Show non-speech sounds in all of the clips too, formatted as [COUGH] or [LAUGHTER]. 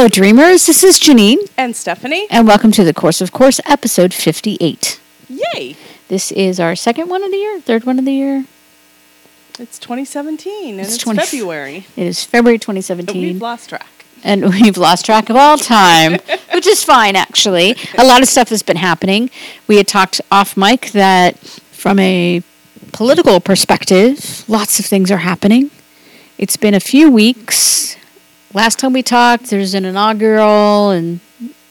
Hello, dreamers. This is Janine, And Stephanie. and welcome to the Course of Course, episode 58. Yay. This is our second one of the year, third one of the year. It's 2017 and It's it's, 20 February. It is February But 2017, we've lost track. and we've lost track of all time, [LAUGHS] which is fine, actually. A lot of stuff has been happening. We had talked off mic that from a political perspective, lots of things are happening. It's been a few weeks. Last time we talked, there's an inaugural, and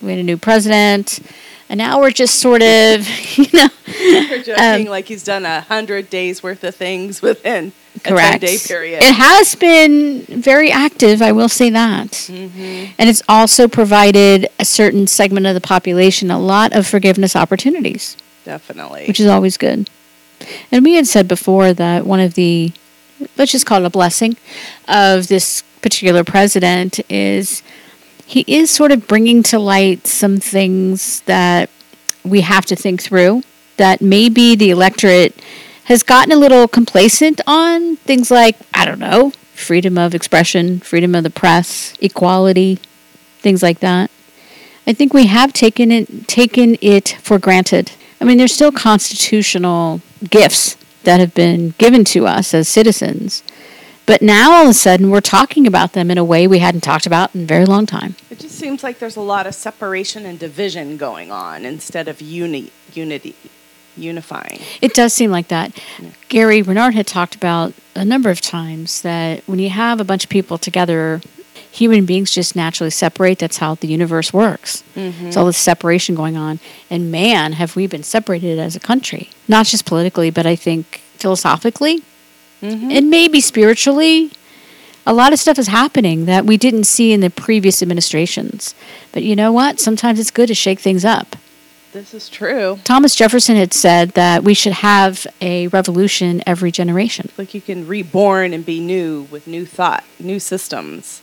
we had a new president. And now we're just sort of, [LAUGHS] you know, We're joking Um, like he's done a hundred days worth of things within correct. a 10 day period. It has been very active, I will say that. Mhm. And it's also provided a certain segment of the population a lot of forgiveness opportunities, Definitely. which is always good. And we had said before that one of the, let's just call it a blessing, of this particular president is he is sort of bringing to light some things that we have to think through that maybe the electorate has gotten a little complacent on. Things like i don't know freedom of expression freedom of the press equality things like that. I think we have taken it taken it for granted. I mean there's still constitutional gifts that have been given to us as citizens but now all of a sudden we're talking about them in a way we hadn't talked about in a very long time it just seems like there's a lot of separation and division going on instead of uni- unity, unifying. It does seem like that. Gary Renard had talked about a number of times that when you have a bunch of people together, human beings just naturally separate. That's how the universe works. Mm-hmm. It's all this separation going on. And man, have we been separated as a country. Not just politically, but I think philosophically Mhm. and maybe spiritually. A lot of stuff is happening that we didn't see in the previous administrations. But you know what? Sometimes it's good to shake things up. This is true. Thomas Jefferson had said that we should have a revolution every generation. Like you can reborn and be new with new thought, new systems.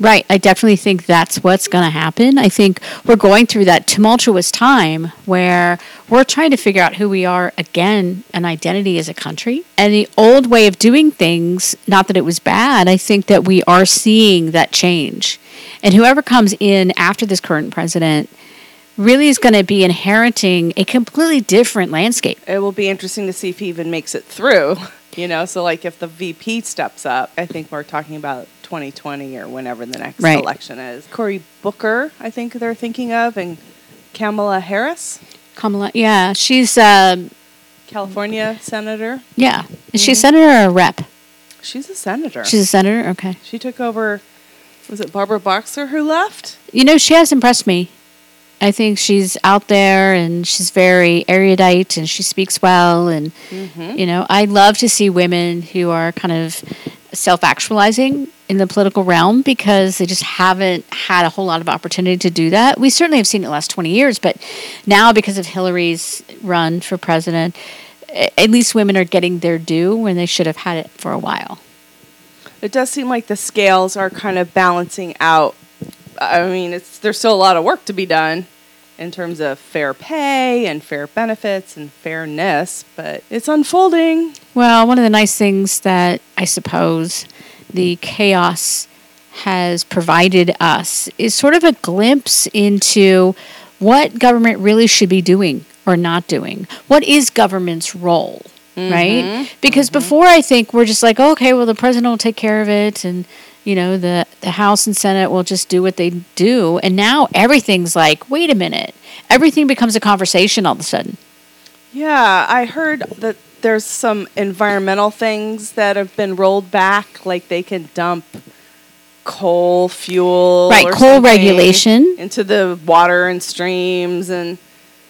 Right. I definitely think that's what's going to happen. I think we're going through that tumultuous time where we're trying to figure out who we are again, an identity as a country. And the old way of doing things, not that it was bad, I think that we are seeing that change. And whoever comes in after this current president really is going to be inheriting a completely different landscape. It will be interesting to see if he even makes it through. You know, so like if the VP steps up, I think we're talking about 2020 or whenever the next Right. election is. Cory Booker, I think they're thinking of, and Kamala Harris, Kamala, yeah, she's, um, California senator. yeah, is she a Mhm. senator or a rep? She's a senator. She's a senator. Okay. she took over. Was it Barbara Boxer who left? You know, she has impressed me. I think she's out there and she's very erudite and she speaks well. And, Mm-hmm. you know, I love to see women who are kind of self actualizing in the political realm because they just haven't had a whole lot of opportunity to do that. We certainly have seen it the last 20 years, but now because of Hillary's run for president, at least women are getting their due when they should have had it for a while. It does seem like the scales are kind of balancing out. I mean, it's there's still a lot of work to be done in terms of fair pay and fair benefits and fairness, but it's unfolding. Well, one of the nice things that I suppose the chaos has provided us is sort of a glimpse into what government really should be doing or not doing. What is government's role? Mm-hmm. Right? Because mm-hmm. before I think we're just like, okay, well the president will take care of it and you know, the the House and Senate will just do what they do. And now everything's like, wait a minute. Everything becomes a conversation all of a sudden. Yeah, I heard that there's some environmental things that have been rolled back, like they can dump coal fuel, Right, coal regulation. into the water and streams, and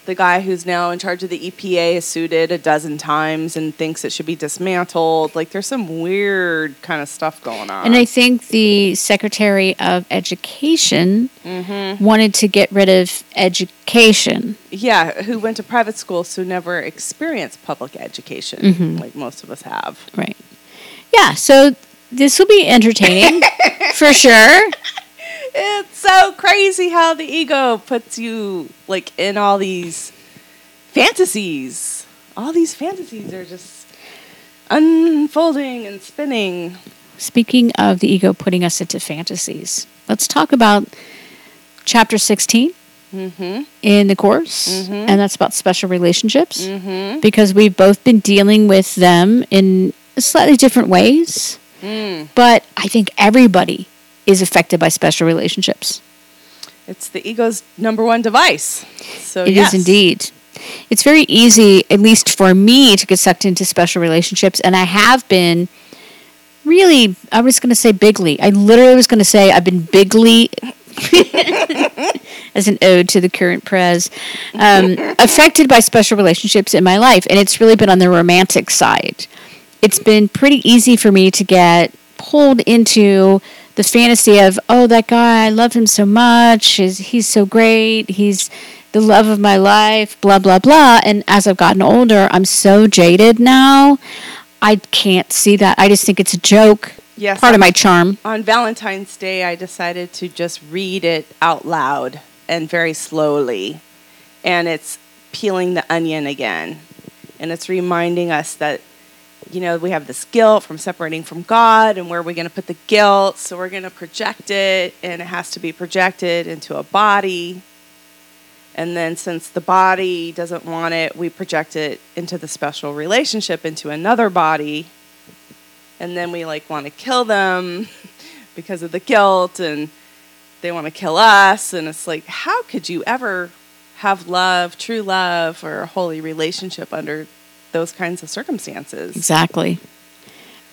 the guy who's now in charge of the EPA sued it a dozen times and thinks it should be dismantled. Like there's some weird kind of stuff going on. And I think the Secretary of Education mm-hmm. wanted to get rid of education. yeah, who went to private school, so never experienced public education Mhm. like most of us have. Right. Yeah, so this will be entertaining [LAUGHS] for sure. It's so crazy how the ego puts you like in all these fantasies. All these fantasies are just unfolding and spinning. Speaking of the ego putting us into fantasies, let's talk about chapter 16 Mm-hmm. in the course, Mhm. and that's about special relationships Mm-hmm. because we've both been dealing with them in slightly different ways. Mm. But I think everybody is affected by special relationships. It's the ego's number one device. So It is yes. indeed. It's very easy, at least for me, to get sucked into special relationships, and I have been really. I was going to say bigly. I literally was going to say I've been bigly. [LAUGHS] as an ode to the current prez, um, affected by special relationships in my life, and it's really been on the romantic side. It's been pretty easy for me to get pulled into the fantasy of, oh, that guy, I love him so much. He's, he's so great. He's the love of my life, blah, blah, blah. And as I've gotten older, I'm so jaded now. I can't see that. I just think it's a joke. Yes. Part of my charm. On Valentine's Day, I decided to just read it out loud and very slowly. And it's peeling the onion again. And it's reminding us that, you know, we have this guilt from separating from God, and where are we going to put the guilt? So we're going to project it, and it has to be projected into a body. And then, since the body doesn't want it, we project it into the special relationship into another body and then we like want to kill them [LAUGHS] because of the guilt and they want to kill us and it's like how could you ever have love true love or a holy relationship under those kinds of circumstances Exactly.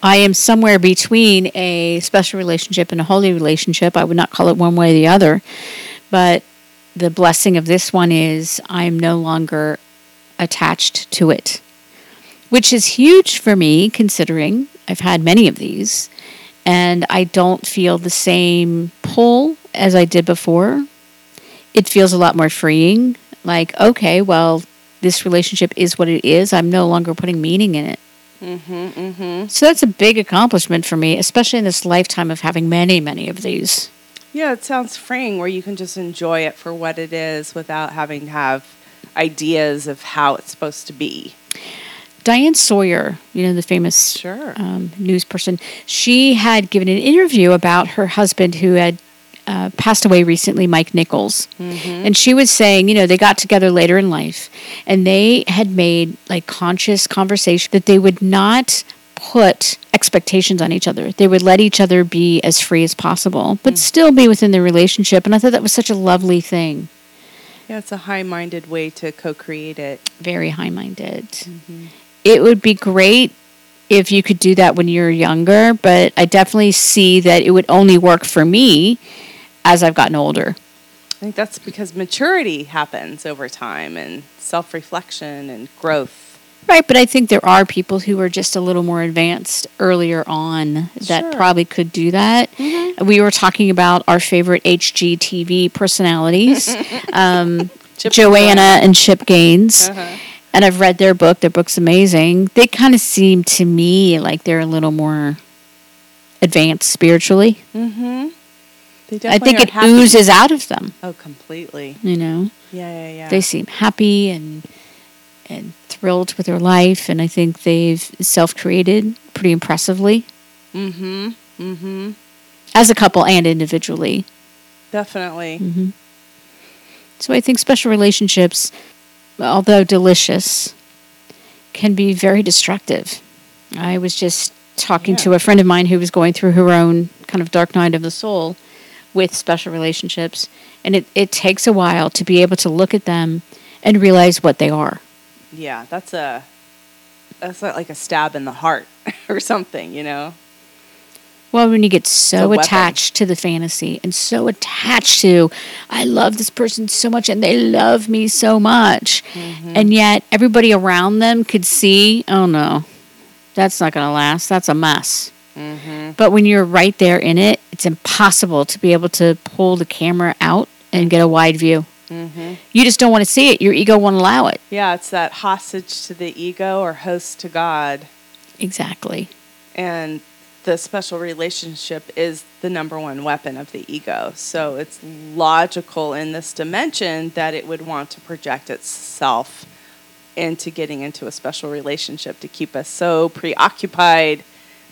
I am somewhere between a special relationship and a holy relationship. I would not call it one way or the other. But the blessing of this one is I'm no longer attached to it, which is huge for me considering I've had many of these and I don't feel the same pull as I did before. It feels a lot more freeing. Like, okay, well, this relationship is what it is. I'm no longer putting meaning in it. mm-hmm mm-hmm So that's a big accomplishment for me, especially in this lifetime of having many, many of these. yeah it sounds freeing where you can just enjoy it for what it is without having to have ideas of how it's supposed to be Diane Sawyer, you know, the famous sure um, news person, she had given an interview about her husband who had uh, passed away recently, Mike Nichols. mm-hmm. And she was saying, you know, they got together later in life and they had made like conscious conversation that they would not put expectations on each other. They would let each other be as free as possible, but still be within the relationship. And I thought that was such a lovely thing. yeah it's a high-minded way to co-create it Very high minded. It would be great if you could do that when you're younger, but I definitely see that it would only work for me as I've gotten older. I think that's because maturity happens over time and self reflection and growth. Right, but I think there are people who are just a little more advanced earlier on that Sure. probably could do that. We were talking about our favorite HGTV personalities, [LAUGHS] um, Joanna and Chip Gaines. Uh-huh. And I've read their book. Their book's amazing. They kind of seem to me like they're a little more advanced spiritually. Mm-hmm. I think it happy. oozes out of them. Oh, completely. You know, Yeah, yeah, yeah. they seem happy and and thrilled with their life, and I think they've self-created pretty impressively mm-hmm. Mm-hmm. as a couple and individually. Definitely. Mm hmm So I think special relationships, although delicious, can be very destructive. I was just talking to a friend of mine who was going through her own kind of dark night of the soul with special relationships, and it, it takes a while to be able to look at them and realize what they are. Yeah, that's a that's like a stab in the heart [LAUGHS] or something, you know. Well, when you get so attached to the fantasy and so attached to, I love this person so much and they love me so much, Mm-hmm. and yet everybody around them could see, oh no, that's not going to last. That's a mess. Mm-hmm. But when you're right there in it, it's impossible to be able to pull the camera out and get a wide view. Mm-hmm. You just don't want to see it. Your ego won't allow it. Yeah, it's that hostage to the ego or host to God. Exactly. and the special relationship is the number one weapon of the ego. So it's logical in this dimension that it would want to project itself into getting into a special relationship to keep us so preoccupied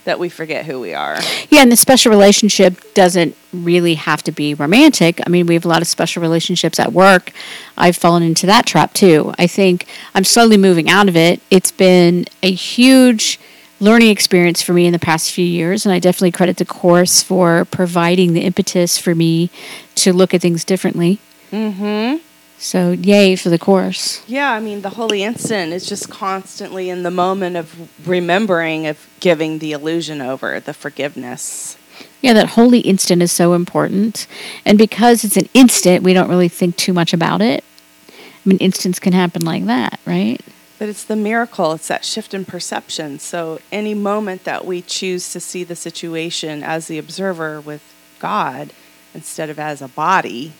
that we forget who we are. Yeah, and the special relationship doesn't really have to be romantic. I mean, we have a lot of special relationships at work. I've fallen into that trap too. I think I'm slowly moving out of it. It's been a huge learning experience for me in the past few years, and I definitely credit the course for providing the impetus for me to look at things differently. Mm-hmm. So, yay for the course. Yeah, I mean, the holy instant is just constantly in the moment of remembering, of giving the illusion over, the forgiveness. Yeah, that holy instant is so important. And because it's an instant, we don't really think too much about it. I mean, instants can happen like that, right? But it's the miracle, it's that shift in perception. So, any moment that we choose to see the situation as the observer with God instead of as a body,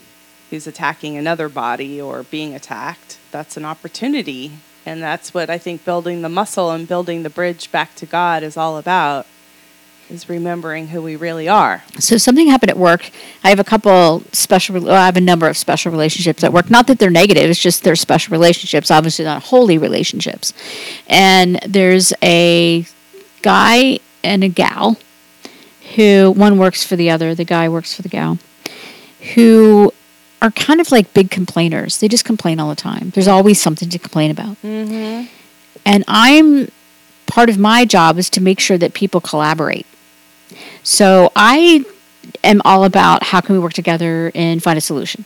who's attacking another body or being attacked, that's an opportunity. And that's what I think building the muscle and building the bridge back to God is all about is remembering who we really are. So something happened at work. I have a couple special. Well, I have a number of special relationships at work. Not that they're negative. It's just they're special relationships. Obviously, not holy relationships. And there's a guy and a gal who one works for the other. The guy works for the gal, who are kind of like big complainers. They just complain all the time. There's always something to complain about. Mm-hmm. And I'm part of my job is to make sure that people collaborate. So I am all about how can we work together and find a solution.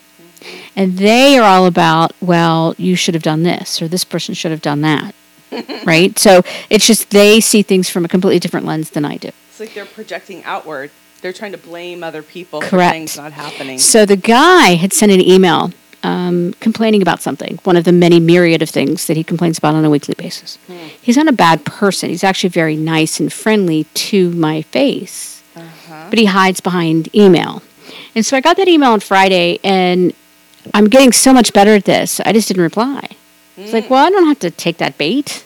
And they are all about, well, you should have done this or this person should have done that. [LAUGHS] right? So it's just they see things from a completely different lens than I do. It's like they're projecting outward. They're trying to blame other people Correct. for things not happening. So the guy had sent an email um, complaining about something, one of the many myriad of things that he complains about on a weekly basis. He's not a bad person. He's actually very nice and friendly to my face, Uh-huh. but he hides behind email. And so I got that email on Friday, and I'm getting so much better at this. I just didn't reply. It's like, well, I don't have to take that bait.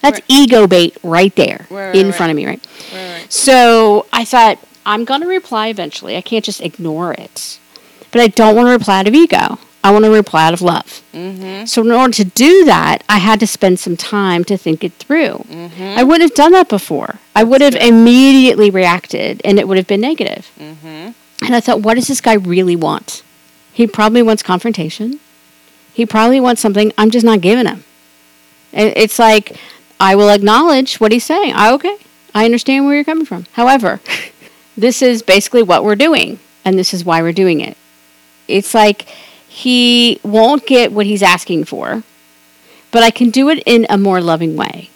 That's Mm. Right. ego bait right there Right, right, in front of me, right. So I thought, I'm going to reply eventually. I can't just ignore it. But I don't want to reply out of ego. I want to reply out of love. Mm-hmm. So in order to do that, I had to spend some time to think it through. Mm-hmm. I wouldn't have done that before. I would have immediately reacted and it would have been negative. Mm-hmm. And I thought, what does this guy really want? He probably wants confrontation. He probably wants something I'm just not giving him. And It's like, I will acknowledge what he's saying. I, okay, I understand where you're coming from. However, [LAUGHS] this is basically what we're doing, and this is why we're doing it. It's like he won't get what he's asking for, but I can do it in a more loving way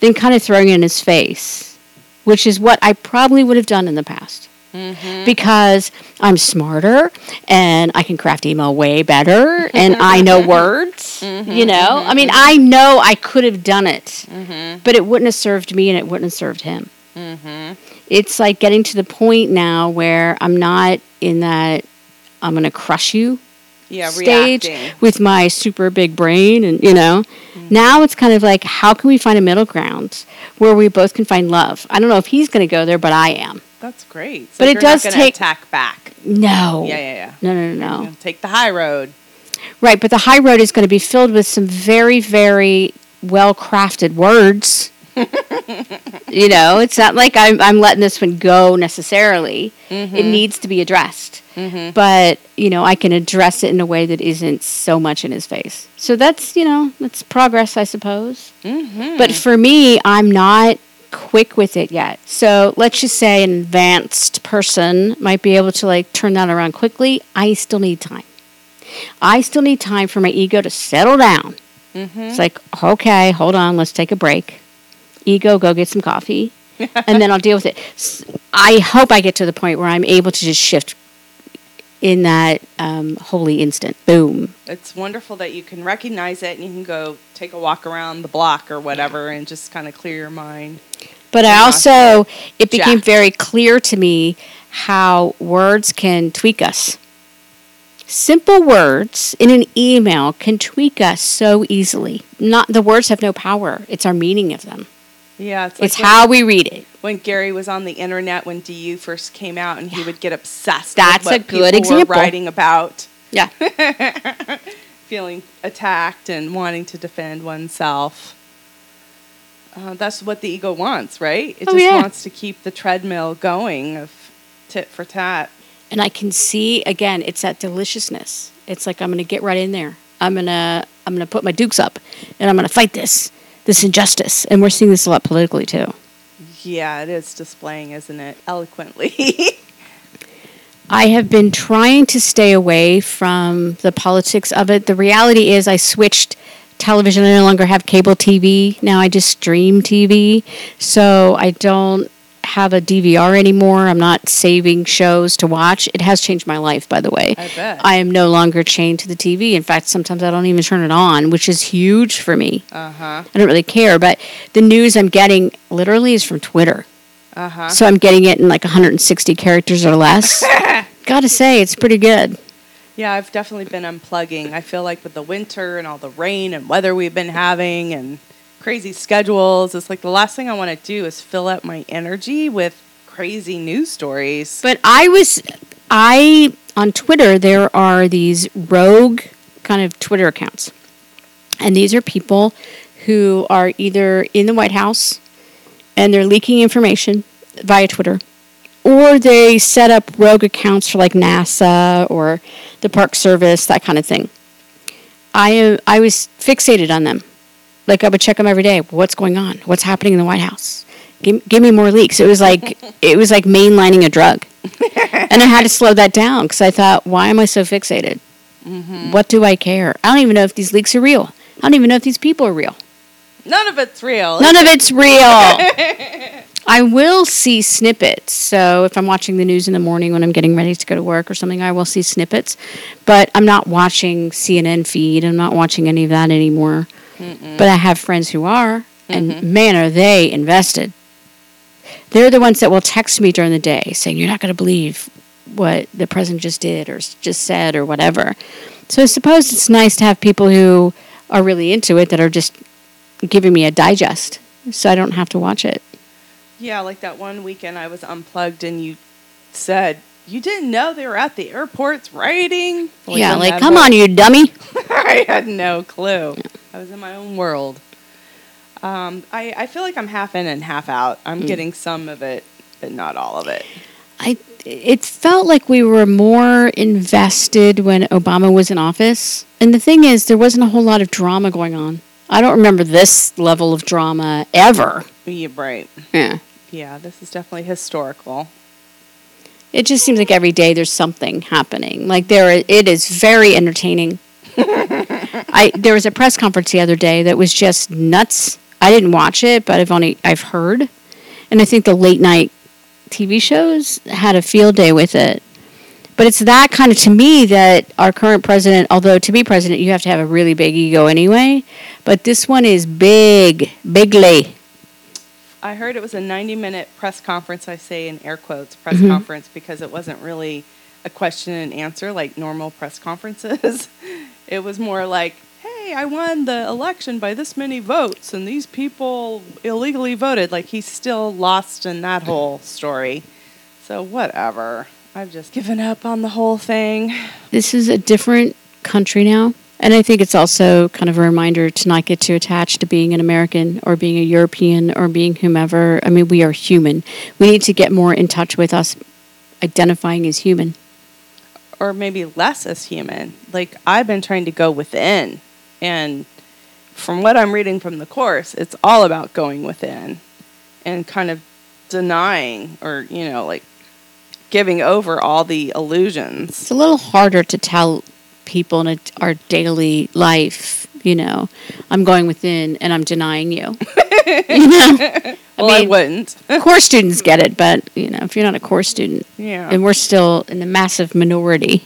than kind of throwing it in his face, which is what I probably would have done in the past Mm-hmm. because I'm smarter and I can craft email way better and I know [LAUGHS] words. Mm-hmm, you know, I mean, mm-hmm. I know I could have done it, mm-hmm. but it wouldn't have served me and it wouldn't have served him. Mm-hmm. It's like getting to the point now where I'm not in that I'm going to crush you Yeah, stage reacting. with my super big brain and you know now it's kind of like how can we find a middle ground where we both can find love i don't know if he's going to go there but i am That's great. So But it does not take- attack back. no Yeah, yeah, yeah. no no no no Take the high road. right but the high road is going to be filled with some very very well crafted words [LAUGHS] you know it's not like I'm, I'm letting this one go necessarily. It needs to be addressed. Mm-hmm. but you know i can address it in a way that isn't so much in his face. So that's you know that's progress i suppose. Mm-hmm. but for me i'm not quick with it yet. So let's just say an advanced person might be able to like turn that around quickly. I still need time. I still need time for my ego to settle down. Mm-hmm. it's like okay hold on let's take a break ego go get some coffee [LAUGHS] and then i'll deal with it I hope i get to the point where i'm able to just shift in that um, holy instant boom It's wonderful that you can recognize it and you can go take a walk around the block or whatever and just kind of clear your mind. But I also, it became Jacked. very clear to me how words can tweak us. Simple words in an email can tweak us so easily. Not the words have no power; it's our meaning of them. Yeah, it's like it's when, how we read it. when Gary was on the internet when DU first came out and he would get obsessed. That's with what a good people example. Writing about Yeah, [LAUGHS] feeling attacked and wanting to defend oneself. Uh, that's what the ego wants, right? It Oh, just yeah. wants to keep the treadmill going of tit for tat. And I can see again, it's that deliciousness. It's like I'm going to get right in there. I'm going to I'm going to put my dukes up and I'm going to fight this this injustice. And we're seeing this a lot politically too. Yeah, it is displaying, isn't it? Eloquently. [LAUGHS] I have been trying to stay away from the politics of it. The reality is, I switched television. I no longer have cable TV. Now I just stream TV. So I don't have a DVR anymore. I'm not saving shows to watch. It has changed my life, by the way. I bet. I am no longer chained to the TV. In fact, sometimes I don't even turn it on, which is huge for me. Uh huh. I don't really care. But the news I'm getting literally is from Twitter. Uh huh. So I'm getting it in like 160 characters or less. [LAUGHS] Gotta say, it's pretty good. Yeah, I've definitely been unplugging. I feel like with the winter and all the rain and weather we've been having and crazy schedules, it's like the last thing I want to do is fill up my energy with crazy news stories. But I was, I, on Twitter, there are these rogue kind of Twitter accounts. And these are people who are either in the White House and they're leaking information via Twitter, or they set up rogue accounts for like NASA or the Park Service, that kind of thing. I, I was fixated on them. Like I would check them every day. What's going on? What's happening in the White House? Give, give me more leaks. It was like [LAUGHS] it was like mainlining a drug, and I had to slow that down because I thought, why am I so fixated? Mm-hmm. What do I care? I don't even know if these leaks are real. I don't even know if these people are real. None of it's real. None of it's real. [LAUGHS] I will see snippets. So if I'm watching the news in the morning when I'm getting ready to go to work or something, I will see snippets. But I'm not watching CNN feed. I'm not watching any of that anymore. But I have friends who are, and mm-hmm. man, are they invested. They're the ones that will text me during the day saying, You're not going to believe what the president just did or just said or whatever. So I suppose it's nice to have people who are really into it that are just giving me a digest so I don't have to watch it. Yeah, like that one weekend I was unplugged and you said you didn't know they were at the airports rioting. Well, yeah, like, come on, you dummy. [LAUGHS] I had no clue. I was in my own world. Um, I, I feel like I'm half in and half out. I'm Hmm. getting some of it, but not all of it. I it felt like we were more invested when Obama was in office. And the thing is, there wasn't a whole lot of drama going on. I don't remember this level of drama ever. Yeah, right. Yeah. Yeah, this is definitely historical. It just seems like every day there's something happening. Like there, it is very entertaining. [LAUGHS] I there was a press conference the other day that was just nuts. I didn't watch it, but I've only I've heard, and I think the late night TV shows had a field day with it. But it's that kind of to me that our current president, although to be president you have to have a really big ego anyway, but this one is big, bigly. I heard it was a 90 minute press conference. I say in air quotes press Mm-hmm. conference because it wasn't really a question and answer like normal press conferences. [LAUGHS] it was more like, hey, I won the election by this many votes and these people illegally voted. Like he's still lost in that [LAUGHS] whole story. So, whatever. I've just given up on the whole thing. this is a different country now. And I think it's also kind of a reminder to not get too attached to being an American or being a European or being whomever. I mean, we are human. We need to get more in touch with us identifying as human. or maybe less as human. Like I've been trying to go within, and from what I'm reading from the course, it's all about going within and kind of denying or you know like giving over all the illusions. It's a little harder to tell people in a, our daily life, you know, I'm going within and I'm denying you. [LAUGHS] you know? [LAUGHS] Well, I, mean- wouldn't. [LAUGHS] core students get it, but, you know, if you're not a core student, yeah, and we're still in the massive minority.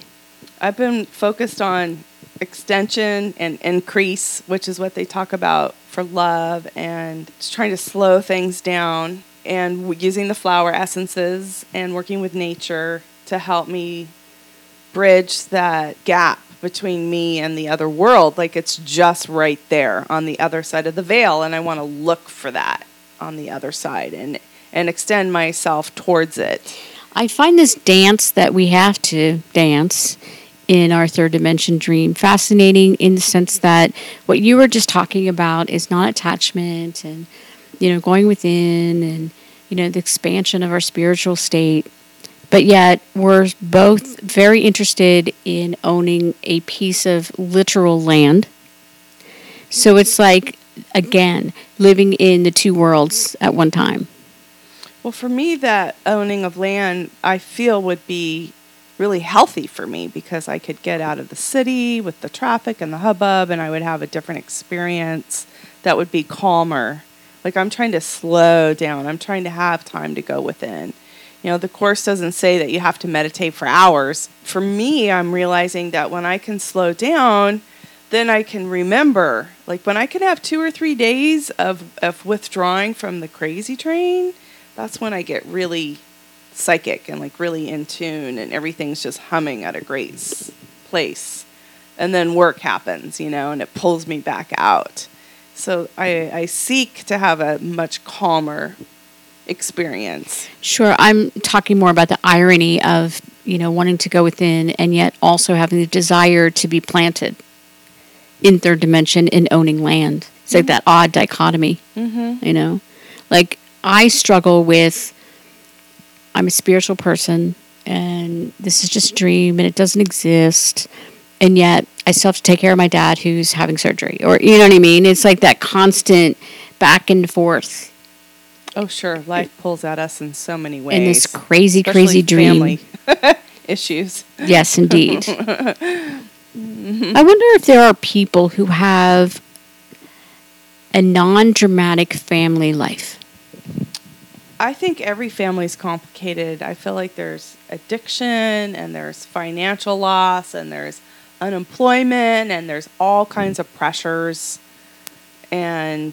I've been focused on extension and increase, which is what they talk about for love, and trying to slow things down and w- using the flower essences and working with nature to help me bridge that gap between me and the other world. Like it's just right there on the other side of the veil, and I want to look for that on the other side and and extend myself towards it. I find this dance that we have to dance in our third dimension dream fascinating in the sense that what you were just talking about is non attachment and you know, going within and, you know, the expansion of our spiritual state. But yet, we're both very interested in owning a piece of literal land. So it's like, again, living in the two worlds at one time. Well, for me, that owning of land, I feel would be really healthy for me because I could get out of the city with the traffic and the hubbub and I would have a different experience that would be calmer. Like I'm trying to slow down. I'm trying to have time to go within. You know, the course doesn't say that you have to meditate for hours. For me, I'm realizing that when I can slow down, then I can remember. Like when I can have two or three days of, of withdrawing from the crazy train, that's when I get really psychic and like really in tune and everything's just humming at a great place. And then work happens, you know, and it pulls me back out. So I, I seek to have a much calmer experience. Sure, I'm talking more about the irony of, you know, wanting to go within and yet also having the desire to be planted in third dimension in owning land. It's like that odd dichotomy, Mm-hmm. you know? Like, I struggle with, I'm a spiritual person and this is just a dream and it doesn't exist. And yet I still have to take care of my dad who's having surgery. Or, you know what I mean? It's like that constant back and forth Oh, sure. Life pulls at us in so many ways. in this crazy, especially crazy dream. family [LAUGHS] issues. Yes, indeed. I wonder if there are people who have a non dramatic family life. I think every family is complicated. I feel like there's addiction and there's financial loss and there's unemployment and there's all kinds of pressures. And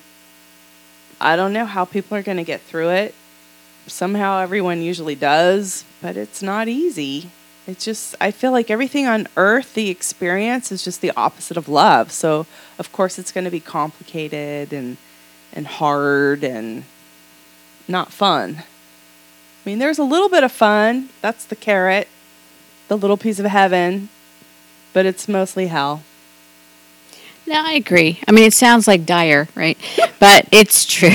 I don't know how people are going to get through it. Somehow everyone usually does, but it's not easy. It's just, I feel like everything on earth, the experience is just the opposite of love. So, of course, it's going to be complicated and, and hard and not fun. I mean, there's a little bit of fun. That's the carrot, the little piece of heaven, but it's mostly hell. No, I agree. I mean, it sounds like dire, right? but it's true.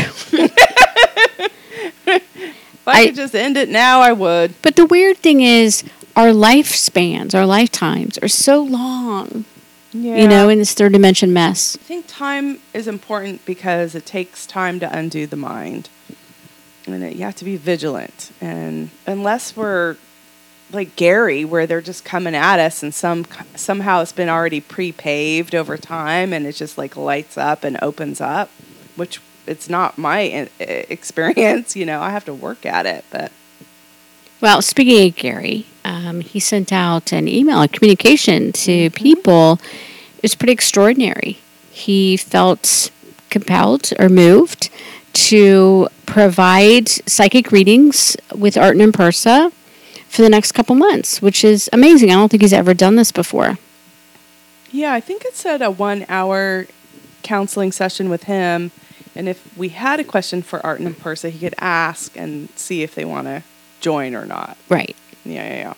If I, I- could just end it now, I would. But the weird thing is, our lifespans, our lifetimes are so long, Yeah. you know, in this third dimension mess. I think time is important because it takes time to undo the mind. And it, you have to be vigilant. And unless we're like Gary, where they're just coming at us and some somehow it's been already pre-paved over time and it just like lights up and opens up, which it's not my uh, experience. You know, I have to work at it, but Well, speaking of Gary, um, he sent out an email, a communication to people. It was pretty extraordinary. He felt compelled or moved to provide psychic readings with Arten and Pursah for the next couple months, which is amazing. I don't think he's ever done this before. Yeah, I think it said a one hour counseling session with him. And if we had a question for Arten and Pursah, he could ask and see if they want to join or not. Right. Yeah, yeah, yeah.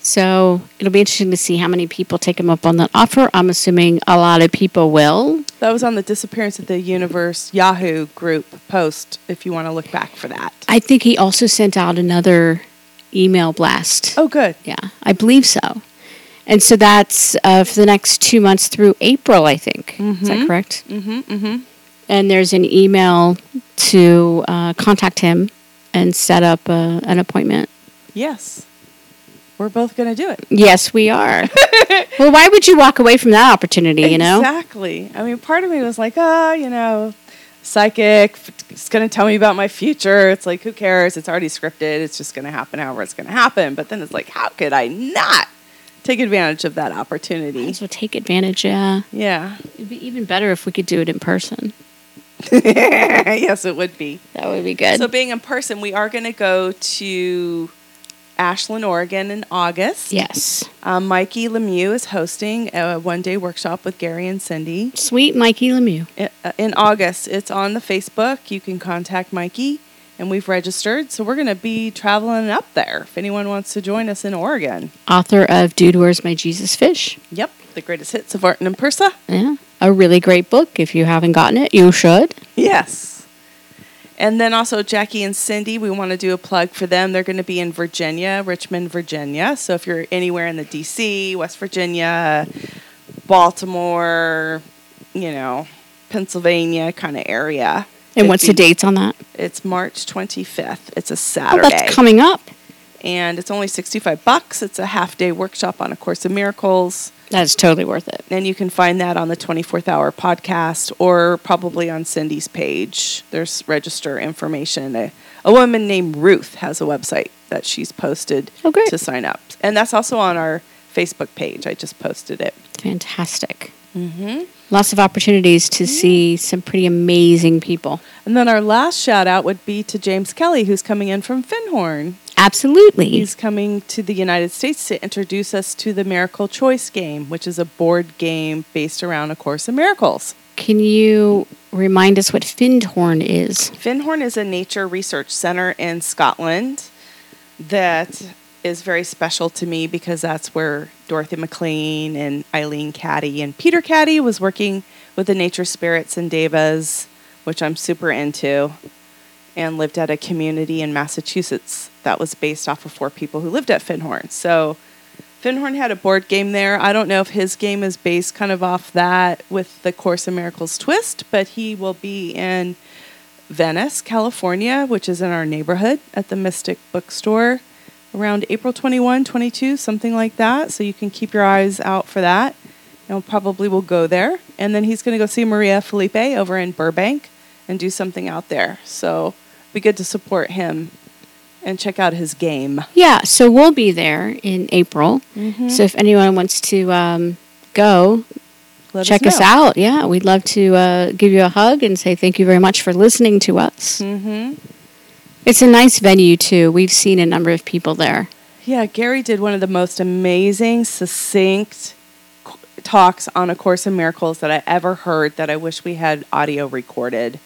So it'll be interesting to see how many people take him up on that offer. I'm assuming a lot of people will. That was on the Disappearance of the Universe Yahoo group post if you want to look back for that. I think he also sent out another email blast. Oh, good. Yeah, I believe so. And so that's uh, for the next two months through April, I think. Is that Mhm. correct? Mm-hmm, mm-hmm. And there's an email to uh, contact him and set up uh, an appointment. Yes. We're both going to do it. Yes, we are. well, why would you walk away from that opportunity, you know? Exactly. I mean, part of me was like, ah, you know, psychic, it's going to tell me about my future. It's like, who cares? It's already scripted. It's just going to happen however it's going to happen. But then it's like, how could I not take advantage of that opportunity? So take advantage, yeah. Yeah. It'd be even better if we could do it in person. [LAUGHS] yes, it would be. That would be good. So, being in person, we are going to go to Ashland, Oregon in August. yes. Um, Mikey Lemieux is hosting a one day workshop with Gary and Cindy. Sweet Mikey Lemieux. I- uh, in August. It's on the Facebook. You can contact Mikey, and we've registered. So we're going to be traveling up there if anyone wants to join us in Oregon. Author of Dude, Where's My Jesus Fish? Yep, the greatest hits of Arten and Pursah. Yeah. A really great book. If you haven't gotten it, you should. Yes. And then also Jackie and Cindy, we want to do a plug for them. They're going to be in Virginia, Richmond, Virginia. So if you're anywhere in the DC, West Virginia, Baltimore, you know, Pennsylvania kind of area. And what's the dates on that? It's March 25th. It's a Saturday. Oh, that's coming up. and it's only 65 bucks. It's a half day workshop on A Course in Miracles. That's totally worth it. And you can find that on the 24th Hour podcast or probably on Cindy's page. There's register information. A, a woman named Ruth has a website that she's posted Oh, to sign up. And that's also on our Facebook page. I just posted it. Fantastic. Mm-hmm. Lots of opportunities to see some pretty amazing people. And then our last shout out would be to James Kelly, who's coming in from Findhorn. Absolutely. He's coming to the United States to introduce us to the Miracle Choice game, which is a board game based around A Course in Miracles. Can you remind us what Findhorn is? Findhorn is a nature research center in Scotland that is very special to me because that's where Dorothy Maclean and Eileen Caddy and Peter Caddy was working with the nature spirits and devas, which I'm super into, and lived at a community in Massachusetts that was based off of four people who lived at Findhorn. So Findhorn had a board game there. I don't know if his game is based kind of off that with the Course in Miracles twist, but he will be in Venice, California, which is in our neighborhood at the Mystic Bookstore around April 21, 22, something like that. So you can keep your eyes out for that. And probably will go there. And then he's going to go see Maria Felipe over in Burbank and do something out there. So be good to support him and check out his game. Yeah, so we'll be there in April. Mm-hmm. So if anyone wants to um, go, Let check us, know. out. Yeah, we'd love to uh, give you a hug and say thank you very much for listening to us. Mm-hmm. It's a nice venue, too. We've seen a number of people there. Yeah, Gary did one of the most amazing, succinct talks on A Course in Miracles that I ever heard that I wish we had audio recorded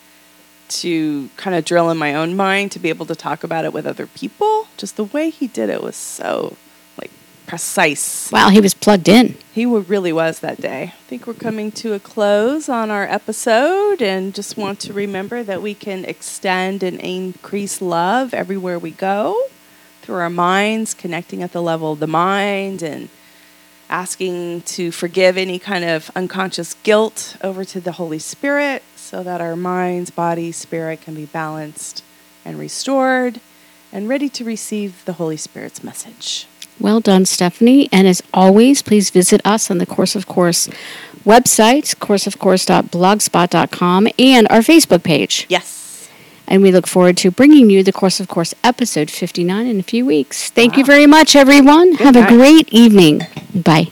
to kind of drill in my own mind to be able to talk about it with other people. Just the way he did it was so like precise. Wow, he was plugged in. He really was that day. I think we're coming to a close on our episode and just want to remember that we can extend and increase love everywhere we go through our minds, connecting at the level of the mind and asking to forgive any kind of unconscious guilt over to the Holy Spirit so that our minds, body, spirit can be balanced and restored and ready to receive the Holy Spirit's message. Well done, Stephanie. And as always, please visit us on the Course of Course website, courseofcourse.blogspot.com, and our Facebook page. Yes. And we look forward to bringing you the Course of Course episode 59 in a few weeks. Thank you very much, everyone. Have a great evening. Bye.